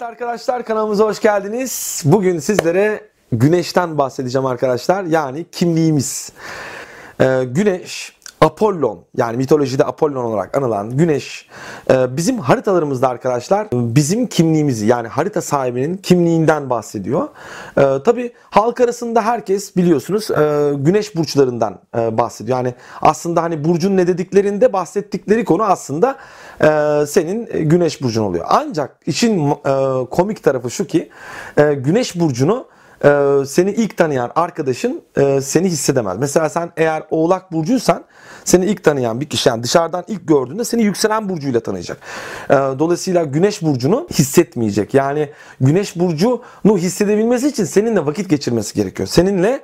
Evet arkadaşlar kanalımıza hoş geldiniz. Bugün sizlere güneşten bahsedeceğim arkadaşlar. Yani kimliğimiz. Ee, güneş Apollon yani mitolojide Apollon olarak anılan güneş e, bizim haritalarımızda arkadaşlar bizim kimliğimizi yani harita sahibinin kimliğinden bahsediyor. E, Tabi halk arasında herkes biliyorsunuz e, güneş burçlarından bahsediyor. Yani aslında hani burcun ne dediklerinde bahsettikleri konu aslında senin güneş burcun oluyor. Ancak işin komik tarafı şu ki güneş burcunu seni ilk tanıyan arkadaşın seni hissedemez. Mesela sen eğer oğlak burcuysan seni ilk tanıyan bir kişi yani dışarıdan ilk gördüğünde seni yükselen burcuyla tanıyacak. Ee, dolayısıyla güneş burcunu hissetmeyecek. Yani güneş burcunu hissedebilmesi için seninle vakit geçirmesi gerekiyor. Seninle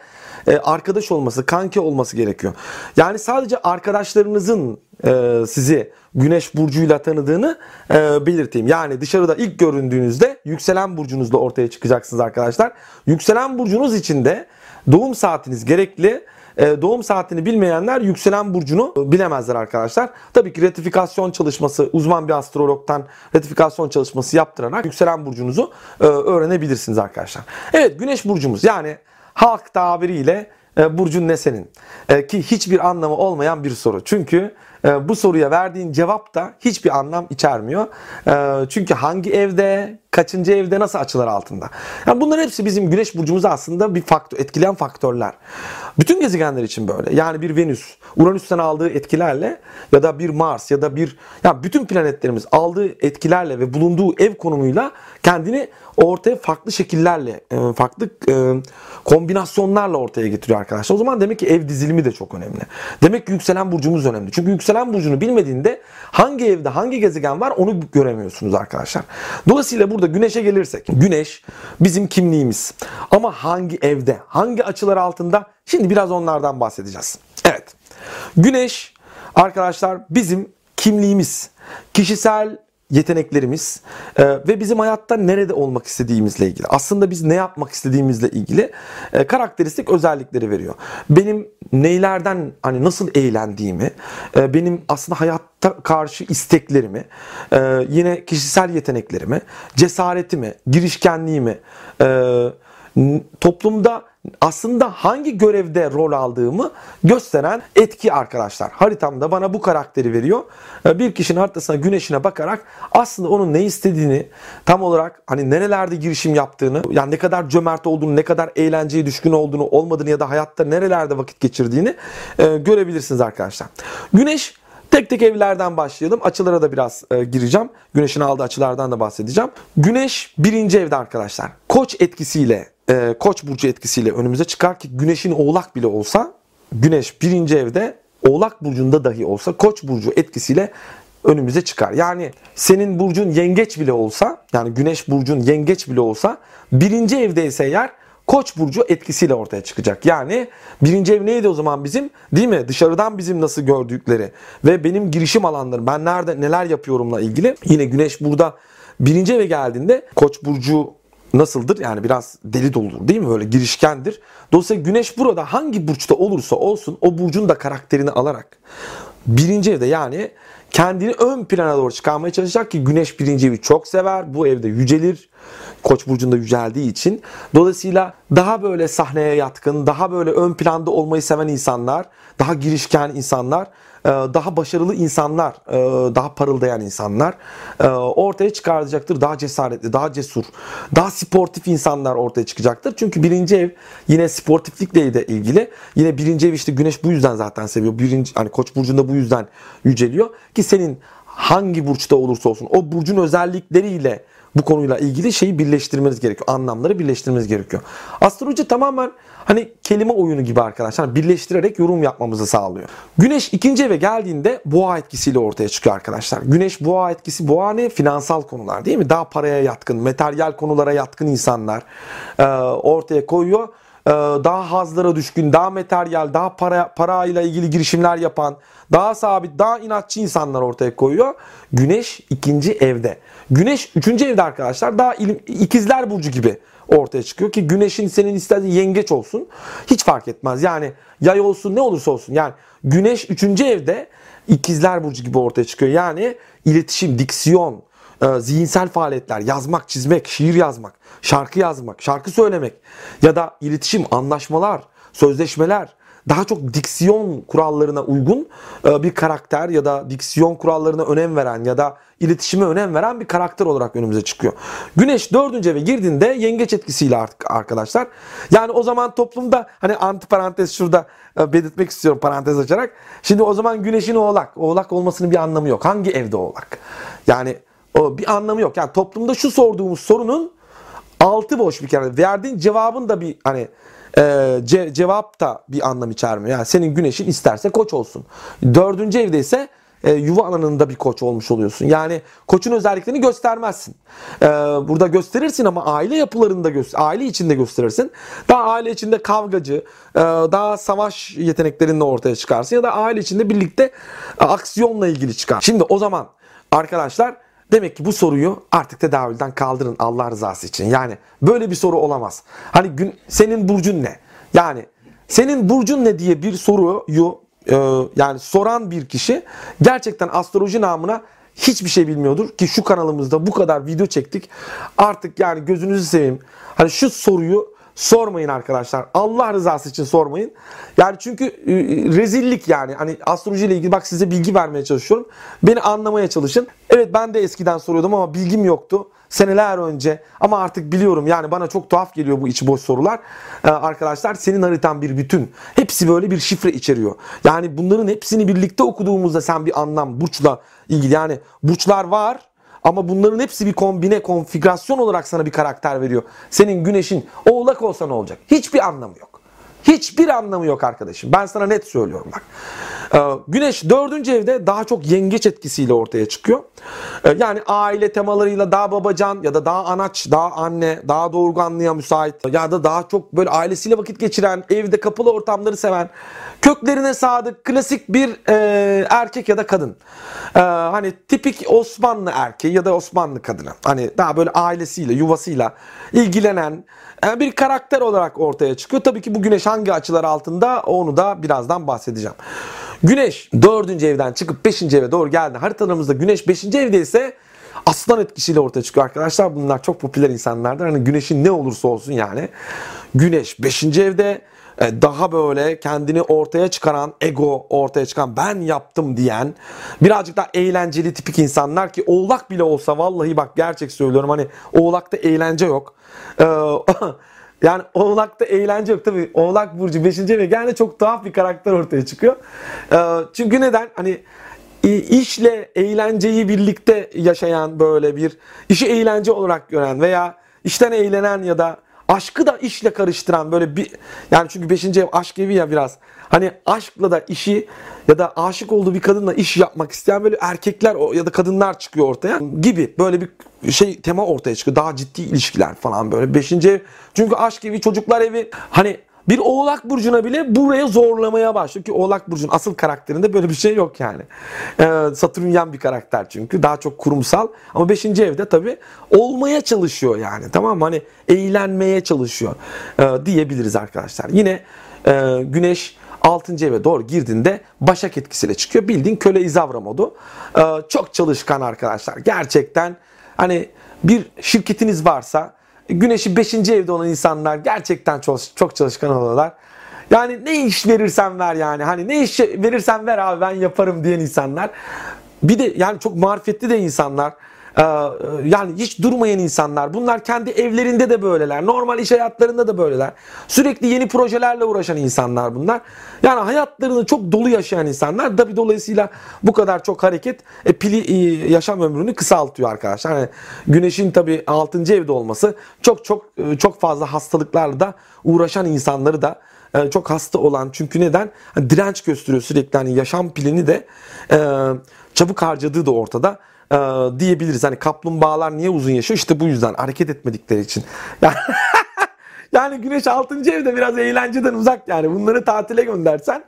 e, arkadaş olması, kanki olması gerekiyor. Yani sadece arkadaşlarınızın e, sizi güneş burcuyla tanıdığını e, belirteyim. Yani dışarıda ilk göründüğünüzde yükselen burcunuzla ortaya çıkacaksınız arkadaşlar. Yükselen burcunuz için de doğum saatiniz gerekli doğum saatini bilmeyenler yükselen burcunu bilemezler arkadaşlar. Tabii ki retifikasyon çalışması uzman bir astrologtan retifikasyon çalışması yaptırarak yükselen burcunuzu öğrenebilirsiniz arkadaşlar. Evet güneş burcumuz yani halk tabiriyle e, burcun ne senin? Ki hiçbir anlamı olmayan bir soru. Çünkü bu soruya verdiğin cevap da hiçbir anlam içermiyor. Çünkü hangi evde, kaçıncı evde, nasıl açılar altında? Yani bunların hepsi bizim güneş burcumuzu aslında bir faktör, etkileyen faktörler. Bütün gezegenler için böyle. Yani bir Venüs, Uranüs'ten aldığı etkilerle ya da bir Mars ya da bir ya bütün planetlerimiz aldığı etkilerle ve bulunduğu ev konumuyla kendini ortaya farklı şekillerle, e, farklı e, kombinasyonlarla ortaya getiriyor arkadaşlar. O zaman demek ki ev dizilimi de çok önemli. Demek ki yükselen burcumuz önemli. Çünkü yükselen burcunu bilmediğinde hangi evde hangi gezegen var onu göremiyorsunuz arkadaşlar. Dolayısıyla burada güneşe gelirsek, güneş bizim kimliğimiz. Ama hangi evde, hangi açılar altında Şimdi biraz onlardan bahsedeceğiz. Evet. Güneş arkadaşlar bizim kimliğimiz, kişisel yeteneklerimiz e, ve bizim hayatta nerede olmak istediğimizle ilgili. Aslında biz ne yapmak istediğimizle ilgili e, karakteristik özellikleri veriyor. Benim neylerden hani nasıl eğlendiğimi, e, benim aslında hayatta karşı isteklerimi, e, yine kişisel yeteneklerimi, cesaretimi, girişkenliğimi, e, toplumda aslında hangi görevde rol aldığımı gösteren etki arkadaşlar. Haritamda bana bu karakteri veriyor. Ee, bir kişinin haritasına güneşine bakarak aslında onun ne istediğini tam olarak hani nerelerde girişim yaptığını yani ne kadar cömert olduğunu ne kadar eğlenceye düşkün olduğunu olmadığını ya da hayatta nerelerde vakit geçirdiğini e, görebilirsiniz arkadaşlar. Güneş Tek tek evlerden başlayalım. Açılara da biraz e, gireceğim. Güneşin aldığı açılardan da bahsedeceğim. Güneş birinci evde arkadaşlar. Koç etkisiyle e, koç burcu etkisiyle önümüze çıkar ki güneşin oğlak bile olsa güneş birinci evde oğlak burcunda dahi olsa koç burcu etkisiyle önümüze çıkar. Yani senin burcun yengeç bile olsa yani güneş burcun yengeç bile olsa birinci evdeyse eğer Koç burcu etkisiyle ortaya çıkacak. Yani birinci ev neydi o zaman bizim? Değil mi? Dışarıdan bizim nasıl gördükleri ve benim girişim alanlarım, ben nerede neler yapıyorumla ilgili. Yine güneş burada birinci eve geldiğinde Koç burcu nasıldır? Yani biraz deli doludur değil mi? Böyle girişkendir. Dolayısıyla güneş burada hangi burçta olursa olsun o burcun da karakterini alarak birinci evde yani kendini ön plana doğru çıkarmaya çalışacak ki güneş birinci evi çok sever. Bu evde yücelir. Koç burcunda yüceldiği için. Dolayısıyla daha böyle sahneye yatkın, daha böyle ön planda olmayı seven insanlar, daha girişken insanlar daha başarılı insanlar, e, daha parıldayan insanlar e, ortaya çıkaracaktır. Daha cesaretli, daha cesur, daha sportif insanlar ortaya çıkacaktır. Çünkü birinci ev yine sportiflikle de ilgili. Yine birinci ev işte güneş bu yüzden zaten seviyor. Birinci, hani koç burcunda bu yüzden yüceliyor. Ki senin hangi burçta olursa olsun o burcun özellikleriyle bu konuyla ilgili şeyi birleştirmeniz gerekiyor. Anlamları birleştirmeniz gerekiyor. Astroloji tamamen hani kelime oyunu gibi arkadaşlar. Birleştirerek yorum yapmamızı sağlıyor. Güneş ikinci eve geldiğinde boğa etkisiyle ortaya çıkıyor arkadaşlar. Güneş boğa etkisi boğa ne? Finansal konular değil mi? Daha paraya yatkın, materyal konulara yatkın insanlar ortaya koyuyor daha hazlara düşkün, daha materyal, daha para parayla ilgili girişimler yapan, daha sabit, daha inatçı insanlar ortaya koyuyor. Güneş ikinci evde. Güneş üçüncü evde arkadaşlar daha ilim, ikizler burcu gibi ortaya çıkıyor ki güneşin senin istediğin yengeç olsun hiç fark etmez. Yani yay olsun ne olursa olsun yani güneş üçüncü evde ikizler burcu gibi ortaya çıkıyor. Yani iletişim, diksiyon, e, zihinsel faaliyetler, yazmak, çizmek, şiir yazmak, şarkı yazmak, şarkı söylemek ya da iletişim, anlaşmalar, sözleşmeler, daha çok diksiyon kurallarına uygun e, bir karakter ya da diksiyon kurallarına önem veren ya da iletişime önem veren bir karakter olarak önümüze çıkıyor. Güneş dördüncü eve girdiğinde yengeç etkisiyle artık arkadaşlar. Yani o zaman toplumda hani anti parantez şurada e, belirtmek istiyorum parantez açarak. Şimdi o zaman güneşin oğlak. Oğlak olmasının bir anlamı yok. Hangi evde oğlak? Yani bir anlamı yok. Yani toplumda şu sorduğumuz sorunun altı boş bir kere. Verdiğin cevabın da bir hani e, ce, cevap da bir anlam içermiyor. Yani senin güneşin isterse koç olsun. Dördüncü evde ise e, yuva alanında bir koç olmuş oluyorsun. Yani koçun özelliklerini göstermezsin. E, burada gösterirsin ama aile yapılarında göster, aile içinde gösterirsin. Daha aile içinde kavgacı, e, daha savaş yeteneklerinle ortaya çıkarsın ya da aile içinde birlikte e, aksiyonla ilgili çıkar. Şimdi o zaman arkadaşlar Demek ki bu soruyu artık tedavülden kaldırın Allah rızası için. Yani böyle bir soru olamaz. Hani gün, senin burcun ne? Yani senin burcun ne diye bir soruyu e, yani soran bir kişi gerçekten astroloji namına hiçbir şey bilmiyordur ki şu kanalımızda bu kadar video çektik. Artık yani gözünüzü seveyim. Hani şu soruyu sormayın arkadaşlar. Allah rızası için sormayın. Yani çünkü e, rezillik yani. Hani astroloji ile ilgili bak size bilgi vermeye çalışıyorum. Beni anlamaya çalışın. Evet ben de eskiden soruyordum ama bilgim yoktu. Seneler önce ama artık biliyorum yani bana çok tuhaf geliyor bu içi boş sorular. Ee, arkadaşlar senin haritan bir bütün. Hepsi böyle bir şifre içeriyor. Yani bunların hepsini birlikte okuduğumuzda sen bir anlam burçla ilgili yani burçlar var ama bunların hepsi bir kombine, konfigürasyon olarak sana bir karakter veriyor. Senin güneşin oğlak olsa ne olacak? Hiçbir anlamı yok. Hiçbir anlamı yok arkadaşım. Ben sana net söylüyorum bak. Ee, güneş dördüncü evde daha çok yengeç etkisiyle ortaya çıkıyor. Ee, yani aile temalarıyla daha babacan ya da daha anaç, daha anne, daha doğurganlığa müsait ya da daha çok böyle ailesiyle vakit geçiren, evde kapalı ortamları seven, köklerine sadık, klasik bir e, erkek ya da kadın. Ee, hani tipik Osmanlı erkeği ya da Osmanlı kadını. Hani daha böyle ailesiyle, yuvasıyla ilgilenen e, bir karakter olarak ortaya çıkıyor. Tabii ki bu güneş hangi açılar altında onu da birazdan bahsedeceğim. Güneş 4. evden çıkıp 5. eve doğru geldi. Haritalarımızda güneş 5. evde ise aslan etkisiyle ortaya çıkıyor arkadaşlar. Bunlar çok popüler insanlardır. Hani güneşin ne olursa olsun yani. Güneş 5. evde e, daha böyle kendini ortaya çıkaran, ego ortaya çıkan, ben yaptım diyen, birazcık daha eğlenceli tipik insanlar ki oğlak bile olsa vallahi bak gerçek söylüyorum hani oğlakta eğlence yok. Yani oğlakta eğlence yok tabii. Oğlak burcu 5. ve gene çok tuhaf bir karakter ortaya çıkıyor. Ee, çünkü neden? Hani işle eğlenceyi birlikte yaşayan böyle bir işi eğlence olarak gören veya işten eğlenen ya da aşkı da işle karıştıran böyle bir yani çünkü 5. ev aşk evi ya biraz. Hani aşkla da işi ya da aşık olduğu bir kadınla iş yapmak isteyen böyle erkekler ya da kadınlar çıkıyor ortaya gibi böyle bir şey tema ortaya çıkıyor. Daha ciddi ilişkiler falan böyle. 5. ev çünkü aşk evi, çocuklar evi hani bir oğlak burcuna bile buraya zorlamaya başlıyor ki oğlak burcunun asıl karakterinde böyle bir şey yok yani. Ee, Satürnyen bir karakter çünkü daha çok kurumsal ama 5. evde tabi olmaya çalışıyor yani tamam mı? Hani eğlenmeye çalışıyor ee, diyebiliriz arkadaşlar. Yine e, güneş 6. eve doğru girdiğinde başak etkisiyle çıkıyor. Bildiğin köle izavra modu. Ee, çok çalışkan arkadaşlar. Gerçekten hani bir şirketiniz varsa güneşi 5. evde olan insanlar gerçekten çok, çok çalışkan oluyorlar. Yani ne iş verirsen ver yani. Hani ne iş verirsen ver abi ben yaparım diyen insanlar. Bir de yani çok marifetli de insanlar. Ee, yani hiç durmayan insanlar. Bunlar kendi evlerinde de böyleler. Normal iş hayatlarında da böyleler. Sürekli yeni projelerle uğraşan insanlar bunlar. Yani hayatlarını çok dolu yaşayan insanlar. Tabi dolayısıyla bu kadar çok hareket e, pili e, yaşam ömrünü kısaltıyor arkadaşlar. Yani güneşin tabi 6. evde olması çok çok e, çok fazla hastalıklarla da uğraşan insanları da e, çok hasta olan çünkü neden hani direnç gösteriyor sürekli hani yaşam pilini de e, çabuk harcadığı da ortada e, diyebiliriz. Hani kaplumbağalar niye uzun yaşıyor? İşte bu yüzden hareket etmedikleri için. Yani Yani güneş 6. evde biraz eğlenceden uzak yani. Bunları tatile göndersen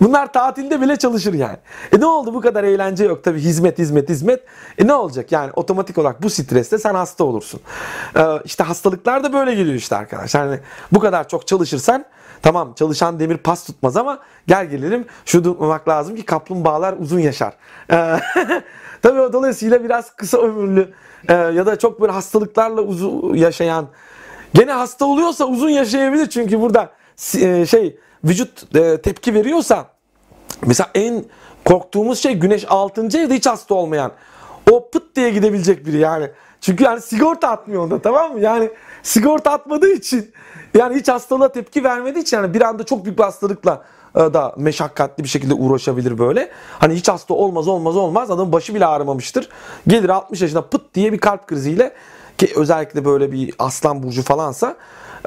bunlar tatilde bile çalışır yani. E ne oldu bu kadar eğlence yok tabi hizmet hizmet hizmet. E ne olacak yani otomatik olarak bu streste sen hasta olursun. Ee, işte hastalıklar da böyle geliyor işte arkadaşlar. Yani bu kadar çok çalışırsan Tamam çalışan demir pas tutmaz ama gel gelelim şu unutmamak lazım ki kaplumbağalar uzun yaşar. Tabii o dolayısıyla biraz kısa ömürlü e, ya da çok böyle hastalıklarla uzun yaşayan gene hasta oluyorsa uzun yaşayabilir çünkü burada e, şey vücut e, tepki veriyorsa mesela en korktuğumuz şey güneş 6. evde hiç hasta olmayan. O pıt diye gidebilecek biri yani. Çünkü yani sigorta atmıyor onda tamam mı? Yani sigorta atmadığı için yani hiç hastalığa tepki vermediği için yani bir anda çok büyük bir hastalıkla e, da meşakkatli bir şekilde uğraşabilir böyle. Hani hiç hasta olmaz olmaz olmaz adamın başı bile ağrımamıştır. Gelir 60 yaşında pıt diye bir kalp kriziyle ki özellikle böyle bir aslan burcu falansa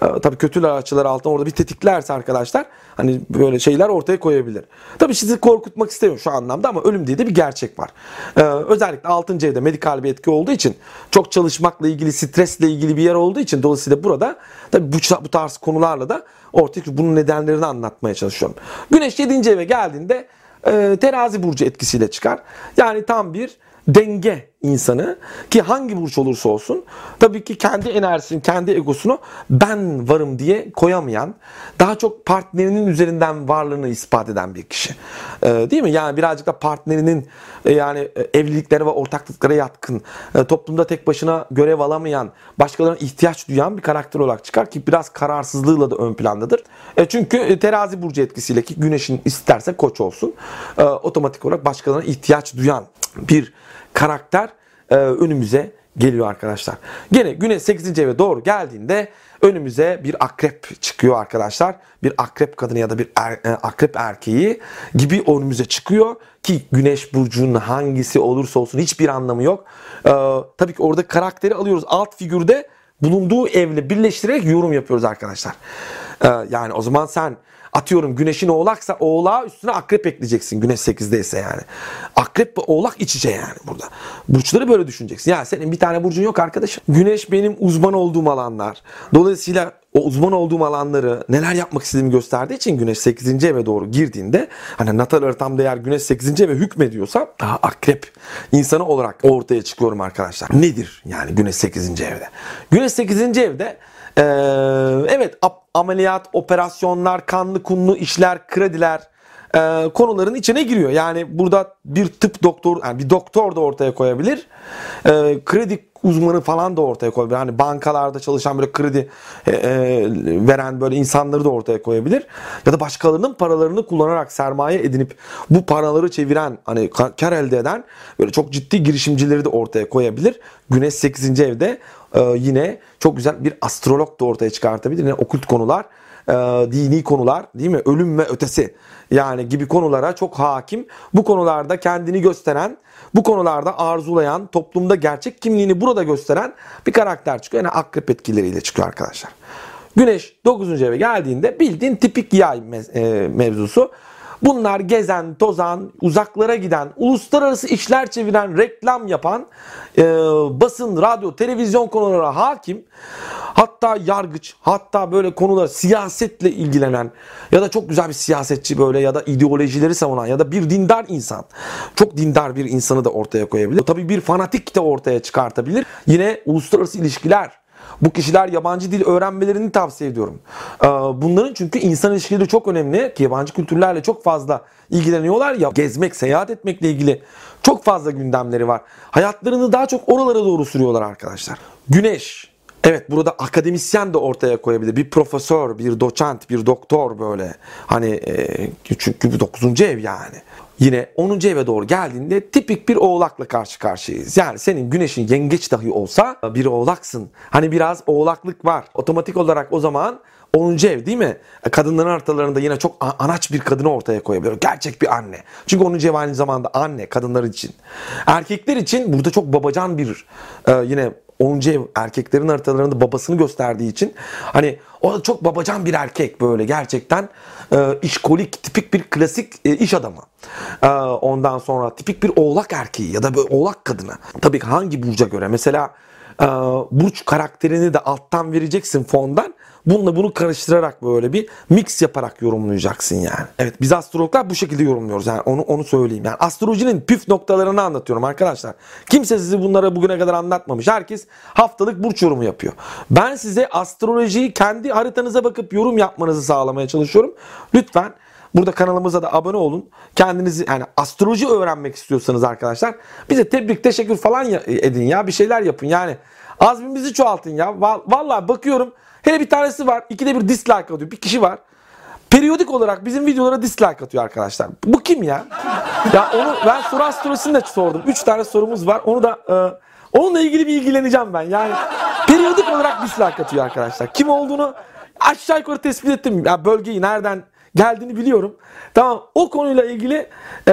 e, tabii kötüler açılar altında orada bir tetiklerse arkadaşlar hani böyle şeyler ortaya koyabilir. Tabii sizi korkutmak istemiyorum şu anlamda ama ölüm diye de bir gerçek var. Ee, özellikle 6. evde medikal bir etki olduğu için çok çalışmakla ilgili stresle ilgili bir yer olduğu için dolayısıyla burada tabii bu, bu tarz konularla da ortaya bunun nedenlerini anlatmaya çalışıyorum. Güneş 7. eve geldiğinde e, terazi burcu etkisiyle çıkar. Yani tam bir denge insanı ki hangi burç olursa olsun tabii ki kendi enerjisini, kendi egosunu ben varım diye koyamayan, daha çok partnerinin üzerinden varlığını ispat eden bir kişi. Ee, değil mi? Yani birazcık da partnerinin e, yani e, evliliklere ve ortaklıklara yatkın, e, toplumda tek başına görev alamayan, başkalarına ihtiyaç duyan bir karakter olarak çıkar ki biraz kararsızlığıyla da ön plandadır. E, çünkü terazi burcu etkisiyle ki güneşin isterse koç olsun, e, otomatik olarak başkalarına ihtiyaç duyan bir karakter e, önümüze geliyor arkadaşlar. Gene güneş 8. eve doğru geldiğinde önümüze bir akrep çıkıyor arkadaşlar. Bir akrep kadını ya da bir er, e, akrep erkeği gibi önümüze çıkıyor ki güneş burcunun hangisi olursa olsun hiçbir anlamı yok. Ee, tabii ki orada karakteri alıyoruz. Alt figürde bulunduğu evle birleştirerek yorum yapıyoruz arkadaşlar. Ee, yani o zaman sen atıyorum güneşin oğlaksa oğlağa üstüne akrep ekleyeceksin güneş 8'deyse yani. Akrep ve oğlak iç yani burada. Burçları böyle düşüneceksin. Ya senin bir tane burcun yok arkadaşım. Güneş benim uzman olduğum alanlar. Dolayısıyla o uzman olduğum alanları neler yapmak istediğimi gösterdiği için güneş 8. eve doğru girdiğinde hani natal haritamda eğer güneş 8. eve hükmediyorsa daha akrep insanı olarak ortaya çıkıyorum arkadaşlar. Nedir yani güneş 8. evde? Güneş 8. evde ee, evet ameliyat, operasyonlar, kanlı kunlu işler, krediler e, konuların içine giriyor. Yani burada bir tıp doktor, yani bir doktor da ortaya koyabilir. E, kredi uzmanı falan da ortaya koyabilir. Hani bankalarda çalışan böyle kredi e, e, veren böyle insanları da ortaya koyabilir. Ya da başkalarının paralarını kullanarak sermaye edinip bu paraları çeviren hani kar elde eden böyle çok ciddi girişimcileri de ortaya koyabilir. Güneş 8. evde yine çok güzel bir astrolog da ortaya çıkartabilir. Yine okült konular e, dini konular değil mi? Ölüm ve ötesi yani gibi konulara çok hakim. Bu konularda kendini gösteren, bu konularda arzulayan, toplumda gerçek kimliğini burada gösteren bir karakter çıkıyor. Yani akrep etkileriyle çıkıyor arkadaşlar. Güneş 9. eve geldiğinde bildiğin tipik yay e, mevzusu. Bunlar gezen, tozan, uzaklara giden, uluslararası işler çeviren, reklam yapan, e, basın, radyo, televizyon konulara hakim, hatta yargıç, hatta böyle konular siyasetle ilgilenen ya da çok güzel bir siyasetçi böyle ya da ideolojileri savunan ya da bir dindar insan. Çok dindar bir insanı da ortaya koyabilir. Tabii bir fanatik de ortaya çıkartabilir. Yine uluslararası ilişkiler, bu kişiler yabancı dil öğrenmelerini tavsiye ediyorum. Ee, bunların çünkü insan ilişkileri çok önemli ki yabancı kültürlerle çok fazla ilgileniyorlar ya. Gezmek, seyahat etmekle ilgili çok fazla gündemleri var. Hayatlarını daha çok oralara doğru sürüyorlar arkadaşlar. Güneş, Evet burada akademisyen de ortaya koyabilir. Bir profesör, bir doçent, bir doktor böyle. Hani e, çünkü bir 9. ev yani. Yine 10. eve doğru geldiğinde tipik bir oğlakla karşı karşıyayız. Yani senin güneşin yengeç dahi olsa bir oğlaksın. Hani biraz oğlaklık var. Otomatik olarak o zaman 10. ev değil mi? Kadınların haritalarında yine çok anaç bir kadını ortaya koyabilir. Gerçek bir anne. Çünkü 10. ev aynı zamanda anne kadınlar için. Erkekler için burada çok babacan bir e, yine 10. ev erkeklerin haritalarında babasını gösterdiği için hani o da çok babacan bir erkek böyle gerçekten e, işkolik tipik bir klasik e, iş adamı. E, ondan sonra tipik bir oğlak erkeği ya da bir oğlak kadını. Tabii ki hangi burca göre mesela e, burç karakterini de alttan vereceksin fondan. Bununla bunu karıştırarak böyle bir mix yaparak yorumlayacaksın yani. Evet biz astrologlar bu şekilde yorumluyoruz. Yani onu onu söyleyeyim. Yani astrolojinin püf noktalarını anlatıyorum arkadaşlar. Kimse sizi bunlara bugüne kadar anlatmamış. Herkes haftalık burç yorumu yapıyor. Ben size astrolojiyi kendi haritanıza bakıp yorum yapmanızı sağlamaya çalışıyorum. Lütfen Burada kanalımıza da abone olun. Kendinizi yani astroloji öğrenmek istiyorsanız arkadaşlar bize tebrik teşekkür falan edin ya bir şeyler yapın yani. Azmimizi çoğaltın ya. Vallahi bakıyorum hele bir tanesi var. ikide bir dislike atıyor. Bir kişi var. Periyodik olarak bizim videolara dislike atıyor arkadaşlar. Bu kim ya? ya onu ben soru astrolojisini de sordum. Üç tane sorumuz var. Onu da e, onunla ilgili bir ilgileneceğim ben. Yani periyodik olarak dislike atıyor arkadaşlar. Kim olduğunu aşağı yukarı tespit ettim. Ya bölgeyi nereden geldiğini biliyorum. Tamam o konuyla ilgili e,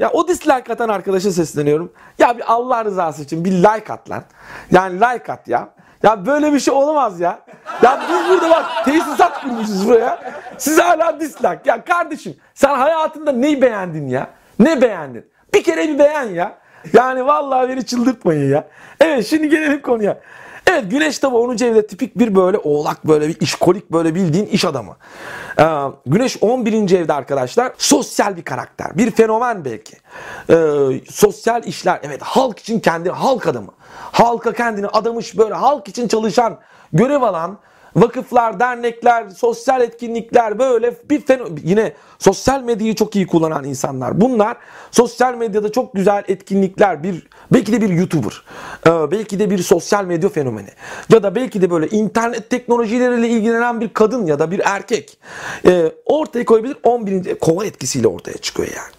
ya o dislike atan arkadaşa sesleniyorum. Ya bir Allah rızası için bir like at lan. Yani like at ya. Ya böyle bir şey olamaz ya. Ya biz burada bak tesisat kurmuşuz buraya. Siz hala dislike. Ya kardeşim sen hayatında neyi beğendin ya? Ne beğendin? Bir kere bir beğen ya. Yani vallahi beni çıldırtmayın ya. Evet şimdi gelelim konuya. Evet Güneş tabi 10. evde tipik bir böyle oğlak böyle bir işkolik böyle bildiğin iş adamı. Ee, güneş 11. evde arkadaşlar sosyal bir karakter. Bir fenomen belki. Ee, sosyal işler evet halk için kendi halk adamı. Halka kendini adamış böyle halk için çalışan görev alan vakıflar, dernekler, sosyal etkinlikler böyle bir fenomen. Yine sosyal medyayı çok iyi kullanan insanlar. Bunlar sosyal medyada çok güzel etkinlikler, bir belki de bir YouTuber, e, belki de bir sosyal medya fenomeni ya da belki de böyle internet teknolojileriyle ilgilenen bir kadın ya da bir erkek e, ortaya koyabilir. 11. kova etkisiyle ortaya çıkıyor yani.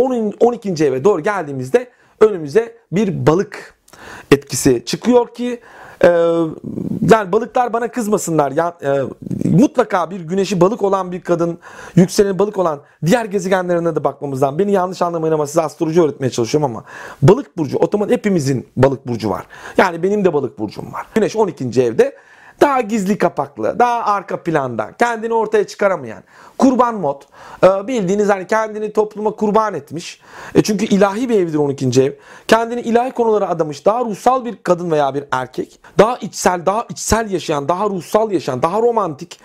10. 12. eve doğru geldiğimizde önümüze bir balık etkisi çıkıyor ki ee, yani balıklar bana kızmasınlar. Ya, e, mutlaka bir güneşi balık olan bir kadın, yükseleni balık olan diğer gezegenlerine de bakmamızdan. Beni yanlış anlamayın ama size astroloji öğretmeye çalışıyorum ama balık burcu, otomatik hepimizin balık burcu var. Yani benim de balık burcum var. Güneş 12. evde daha gizli kapaklı, daha arka planda, kendini ortaya çıkaramayan, kurban mod, e, bildiğiniz hani kendini topluma kurban etmiş. E çünkü ilahi bir evdir 12. ev. Kendini ilahi konulara adamış, daha ruhsal bir kadın veya bir erkek, daha içsel, daha içsel yaşayan, daha ruhsal yaşayan, daha romantik,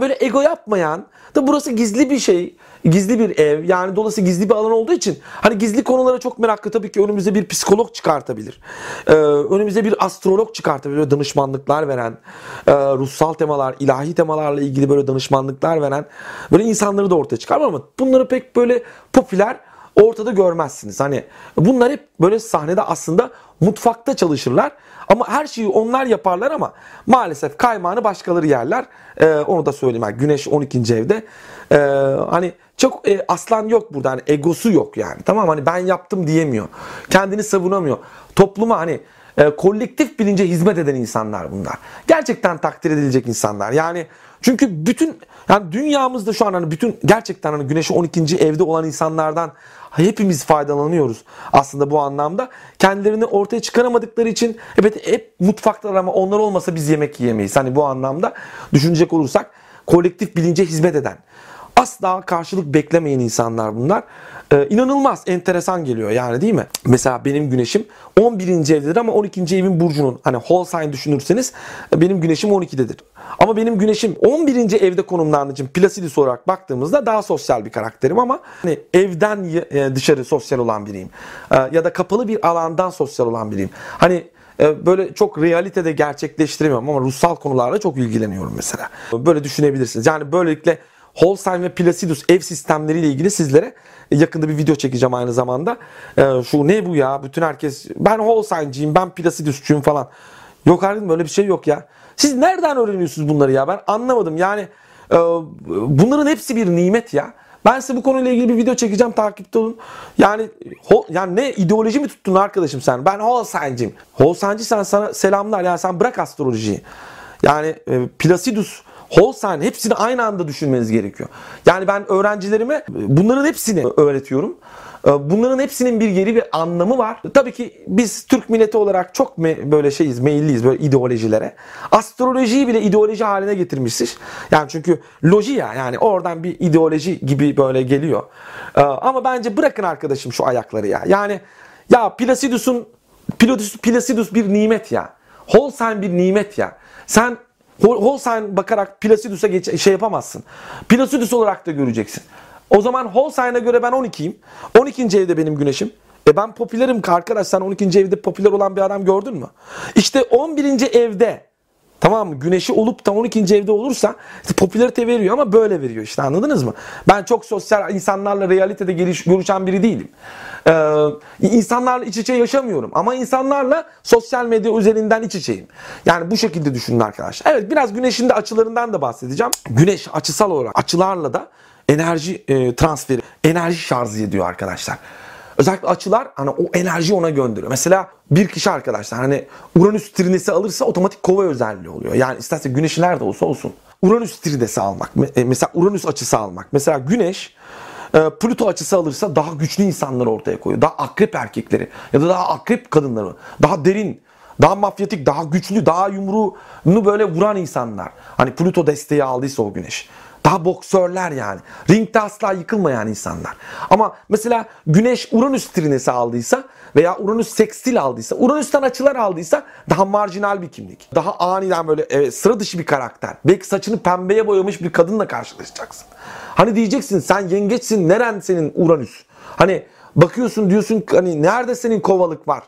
böyle ego yapmayan, da burası gizli bir şey gizli bir ev yani dolayısıyla gizli bir alan olduğu için hani gizli konulara çok meraklı tabii ki önümüze bir psikolog çıkartabilir. Ee, önümüze bir astrolog çıkartabilir. Böyle danışmanlıklar veren, e, ruhsal temalar, ilahi temalarla ilgili böyle danışmanlıklar veren böyle insanları da ortaya çıkar ama bunları pek böyle popüler ortada görmezsiniz. Hani bunlar hep böyle sahnede aslında mutfakta çalışırlar. Ama her şeyi onlar yaparlar ama maalesef kaymağını başkaları yerler. Ee, onu da söyleyeyim. Yani güneş 12. evde. Ee, hani çok e, aslan yok burada. Hani egosu yok yani. Tamam hani ben yaptım diyemiyor. Kendini savunamıyor. Topluma hani e, kolektif bilince hizmet eden insanlar bunlar. Gerçekten takdir edilecek insanlar. Yani çünkü bütün yani dünyamızda şu an hani bütün gerçekten hani güneşi 12. evde olan insanlardan hepimiz faydalanıyoruz aslında bu anlamda. Kendilerini ortaya çıkaramadıkları için evet hep mutfaklar ama onlar olmasa biz yemek yiyemeyiz. Hani bu anlamda düşünecek olursak kolektif bilince hizmet eden asla karşılık beklemeyen insanlar bunlar. Ee, inanılmaz enteresan geliyor yani değil mi? Mesela benim güneşim 11. evdedir ama 12. evin burcunun hani whole sign düşünürseniz benim güneşim 12'dedir. Ama benim güneşim 11. evde konumlandığı için Placidus olarak baktığımızda daha sosyal bir karakterim ama hani evden e, dışarı sosyal olan biriyim. Ee, ya da kapalı bir alandan sosyal olan biriyim. Hani e, böyle çok realitede gerçekleştiremiyorum ama ruhsal konularla çok ilgileniyorum mesela. Böyle düşünebilirsiniz. Yani böylelikle Holstein ve Placidus ev sistemleriyle ilgili sizlere yakında bir video çekeceğim aynı zamanda. Ee, şu ne bu ya? Bütün herkes ben Holstein'ciyim, ben Placidus'cuyum falan. Yok artık böyle bir şey yok ya. Siz nereden öğreniyorsunuz bunları ya? Ben anlamadım. Yani e, bunların hepsi bir nimet ya. Ben size bu konuyla ilgili bir video çekeceğim takipte olun. Yani ho, yani ne ideoloji mi tuttun arkadaşım sen? Ben Holstein'ciyim. Holstein'ci sen sana selamlar. Yani sen bırak astrolojiyi. Yani e, Placidus whole sign hepsini aynı anda düşünmeniz gerekiyor. Yani ben öğrencilerime bunların hepsini öğretiyorum. Ee, bunların hepsinin bir geri bir anlamı var. Tabii ki biz Türk milleti olarak çok böyle şeyiz, meyilliyiz böyle ideolojilere. Astrolojiyi bile ideoloji haline getirmişiz. Yani çünkü loji ya yani oradan bir ideoloji gibi böyle geliyor. Ee, ama bence bırakın arkadaşım şu ayakları ya. Yani ya Placidus'un Placidus, Placidus bir nimet ya. Holstein bir nimet ya. Sen Whole bakarak Placidus'a geç, şey yapamazsın. Placidus olarak da göreceksin. O zaman whole göre ben 12'yim. 12. evde benim güneşim. E ben popülerim arkadaş sen 12. evde popüler olan bir adam gördün mü? İşte 11. evde Tamam mı? Güneşi olup da 12. evde olursa işte popülarite veriyor ama böyle veriyor işte anladınız mı? Ben çok sosyal insanlarla realitede geliş, görüşen biri değilim. Ee, insanlarla iç içe yaşamıyorum ama insanlarla sosyal medya üzerinden iç içeyim. Yani bu şekilde düşünün arkadaşlar. Evet biraz güneşin de açılarından da bahsedeceğim. Güneş açısal olarak açılarla da enerji e, transferi, enerji şarjı ediyor arkadaşlar. Özellikle açılar hani o enerji ona gönderiyor. Mesela bir kişi arkadaşlar hani Uranüs trinesi alırsa otomatik kova özelliği oluyor. Yani isterse güneşi nerede olsa olsun. Uranüs trinesi almak. E, mesela Uranüs açısı almak. Mesela güneş e, Plüto açısı alırsa daha güçlü insanları ortaya koyuyor. Daha akrep erkekleri ya da daha akrep kadınları. Daha derin, daha mafyatik, daha güçlü, daha yumruğunu böyle vuran insanlar. Hani Plüto desteği aldıysa o güneş. Daha boksörler yani. Ringde asla yıkılmayan insanlar. Ama mesela Güneş Uranüs trinesi aldıysa veya Uranüs sekstil aldıysa, Uranüs'ten açılar aldıysa daha marjinal bir kimlik. Daha aniden böyle evet, sıra dışı bir karakter. Belki saçını pembeye boyamış bir kadınla karşılaşacaksın. Hani diyeceksin sen yengeçsin neren senin Uranüs? Hani bakıyorsun diyorsun hani nerede senin kovalık var?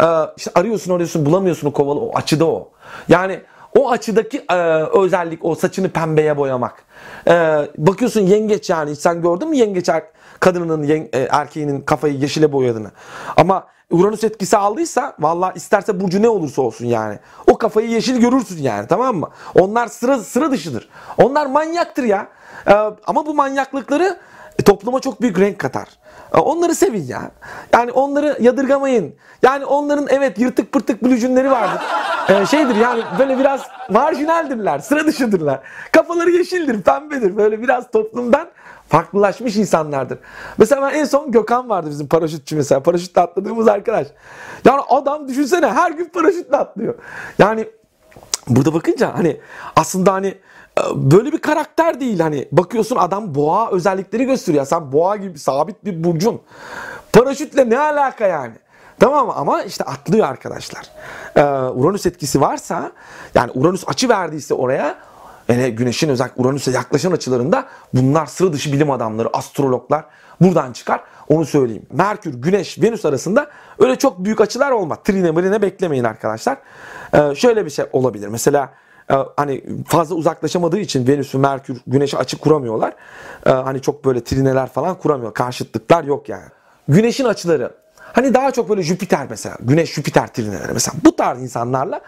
Ee, işte arıyorsun arıyorsun bulamıyorsun o kovalı o açıda o. Yani o açıdaki e, özellik o saçını pembeye boyamak. E, bakıyorsun yengeç yani sen gördün mü yengeç er, kadının yen, e, erkeğinin kafayı yeşile boyadığını. Ama Uranüs etkisi aldıysa valla isterse burcu ne olursa olsun yani. O kafayı yeşil görürsün yani tamam mı? Onlar sıra sıra dışıdır. Onlar manyaktır ya. E, ama bu manyaklıkları topluma çok büyük renk katar. E, onları sevin ya. Yani onları yadırgamayın. Yani onların evet yırtık pırtık blücünleri vardır. Ee, şeydir yani böyle biraz marjinaldirler, sıra dışıdırlar. Kafaları yeşildir, pembedir. Böyle biraz toplumdan farklılaşmış insanlardır. Mesela ben en son Gökhan vardı bizim paraşütçü mesela. Paraşütle atladığımız arkadaş. Yani adam düşünsene her gün paraşütle atlıyor. Yani burada bakınca hani aslında hani e, böyle bir karakter değil hani bakıyorsun adam boğa özellikleri gösteriyor. Sen boğa gibi sabit bir burcun. Paraşütle ne alaka yani? Tamam ama işte atlıyor arkadaşlar. Ee, Uranüs etkisi varsa yani Uranüs açı verdiyse oraya yani güneşin özellikle Uranüs'e yaklaşan açılarında bunlar sıra dışı bilim adamları, astrologlar buradan çıkar. Onu söyleyeyim. Merkür, Güneş, Venüs arasında öyle çok büyük açılar olmaz. Trine mrine beklemeyin arkadaşlar. Ee, şöyle bir şey olabilir. Mesela hani fazla uzaklaşamadığı için Venüs, Merkür, Güneş'e açı kuramıyorlar. Ee, hani çok böyle trineler falan kuramıyor. Karşıtlıklar yok yani. Güneşin açıları Hani daha çok böyle Jüpiter mesela. Güneş Jüpiter trineleri mesela. Bu tarz insanlarla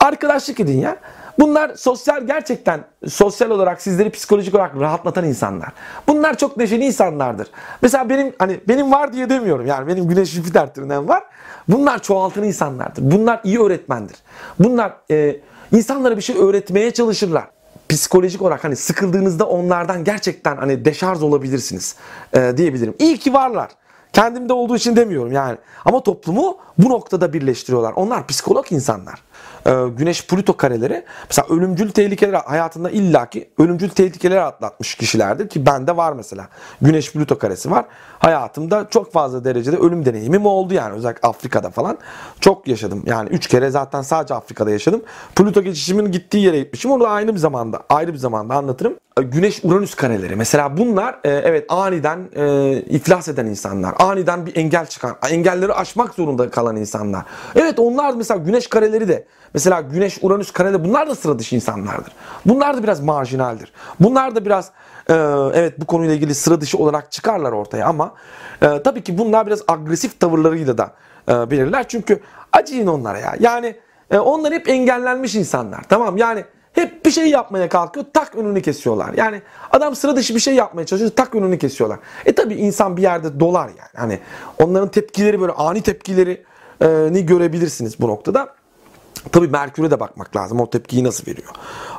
arkadaşlık edin ya. Bunlar sosyal gerçekten sosyal olarak sizleri psikolojik olarak rahatlatan insanlar. Bunlar çok neşeli insanlardır. Mesela benim hani benim var diye demiyorum. Yani benim Güneş Jüpiter trinem var. Bunlar çoğaltan insanlardır. Bunlar iyi öğretmendir. Bunlar e, insanlara bir şey öğretmeye çalışırlar psikolojik olarak hani sıkıldığınızda onlardan gerçekten hani deşarj olabilirsiniz e, diyebilirim. İyi ki varlar. Kendimde olduğu için demiyorum yani. Ama toplumu bu noktada birleştiriyorlar. Onlar psikolog insanlar. Ee, Güneş Plüto kareleri mesela ölümcül tehlikeler hayatında illaki ölümcül tehlikeler atlatmış kişilerdir ki bende var mesela. Güneş Plüto karesi var. Hayatımda çok fazla derecede ölüm deneyimim oldu yani özellikle Afrika'da falan. Çok yaşadım. Yani 3 kere zaten sadece Afrika'da yaşadım. Plüto geçişimin gittiği yere gitmişim. Onu da aynı bir zamanda ayrı bir zamanda anlatırım. Ee, Güneş Uranüs kareleri mesela bunlar e, evet aniden e, iflas eden insanlar. Aniden bir engel çıkan, engelleri aşmak zorunda kalan insanlar. Evet onlar mesela Güneş kareleri de Mesela Güneş, Uranüs, Karede bunlar da sıra dışı insanlardır. Bunlar da biraz marjinaldir. Bunlar da biraz e, evet bu konuyla ilgili sıra dışı olarak çıkarlar ortaya ama e, tabii ki bunlar biraz agresif tavırlarıyla da e, belirler. Çünkü acıyın onlara ya. Yani e, onlar hep engellenmiş insanlar. Tamam yani hep bir şey yapmaya kalkıyor tak önünü kesiyorlar. Yani adam sıra dışı bir şey yapmaya çalışıyor tak önünü kesiyorlar. E tabi insan bir yerde dolar yani. Hani onların tepkileri böyle ani tepkileri ni görebilirsiniz bu noktada. Tabii Merkür'e de bakmak lazım. O tepkiyi nasıl veriyor?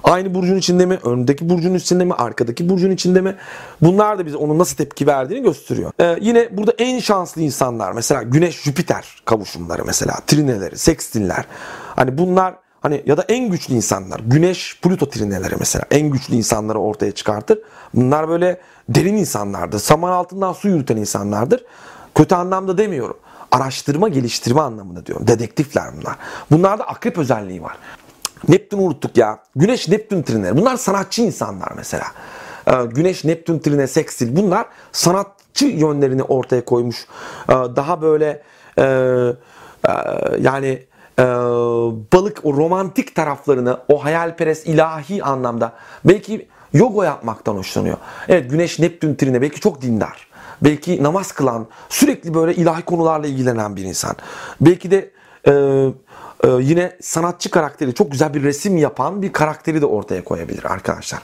Aynı burcun içinde mi? Öndeki burcun içinde mi? Arkadaki burcun içinde mi? Bunlar da bize onun nasıl tepki verdiğini gösteriyor. Ee, yine burada en şanslı insanlar mesela Güneş-Jüpiter kavuşumları mesela trineleri, sextinler. Hani bunlar hani ya da en güçlü insanlar Güneş Plüto trineleri mesela en güçlü insanları ortaya çıkartır. Bunlar böyle derin insanlardır. Saman altından su yürüten insanlardır. Kötü anlamda demiyorum araştırma geliştirme anlamında diyorum. Dedektifler bunlar. Bunlarda akrep özelliği var. Neptün'ü unuttuk ya. Güneş Neptün trinleri. Bunlar sanatçı insanlar mesela. Ee, Güneş Neptün trine seksil. Bunlar sanatçı yönlerini ortaya koymuş. Ee, Daha böyle e, e, yani e, balık o romantik taraflarını o hayalperest ilahi anlamda belki yoga yapmaktan hoşlanıyor. Evet Güneş Neptün trine belki çok dindar. Belki namaz kılan, sürekli böyle ilahi konularla ilgilenen bir insan. Belki de e, e, yine sanatçı karakteri, çok güzel bir resim yapan bir karakteri de ortaya koyabilir arkadaşlar.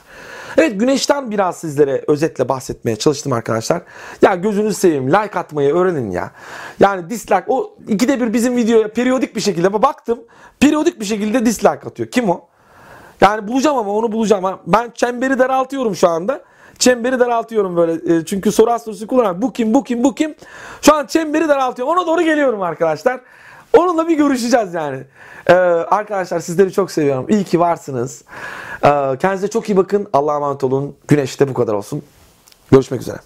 Evet güneşten biraz sizlere özetle bahsetmeye çalıştım arkadaşlar. Ya gözünüzü seveyim like atmayı öğrenin ya. Yani dislike o ikide bir bizim videoya periyodik bir şekilde baktım. Periyodik bir şekilde dislike atıyor. Kim o? Yani bulacağım ama onu bulacağım. Ben çemberi daraltıyorum şu anda. Çemberi daraltıyorum böyle. E, Çünkü soru astrolojisi kullanarak bu kim bu kim bu kim. Şu an çemberi daraltıyorum. Ona doğru geliyorum arkadaşlar. Onunla bir görüşeceğiz yani. Ee, arkadaşlar sizleri çok seviyorum. İyi ki varsınız. Ee, kendinize çok iyi bakın. Allah'a emanet olun. Güneşte bu kadar olsun. Görüşmek üzere.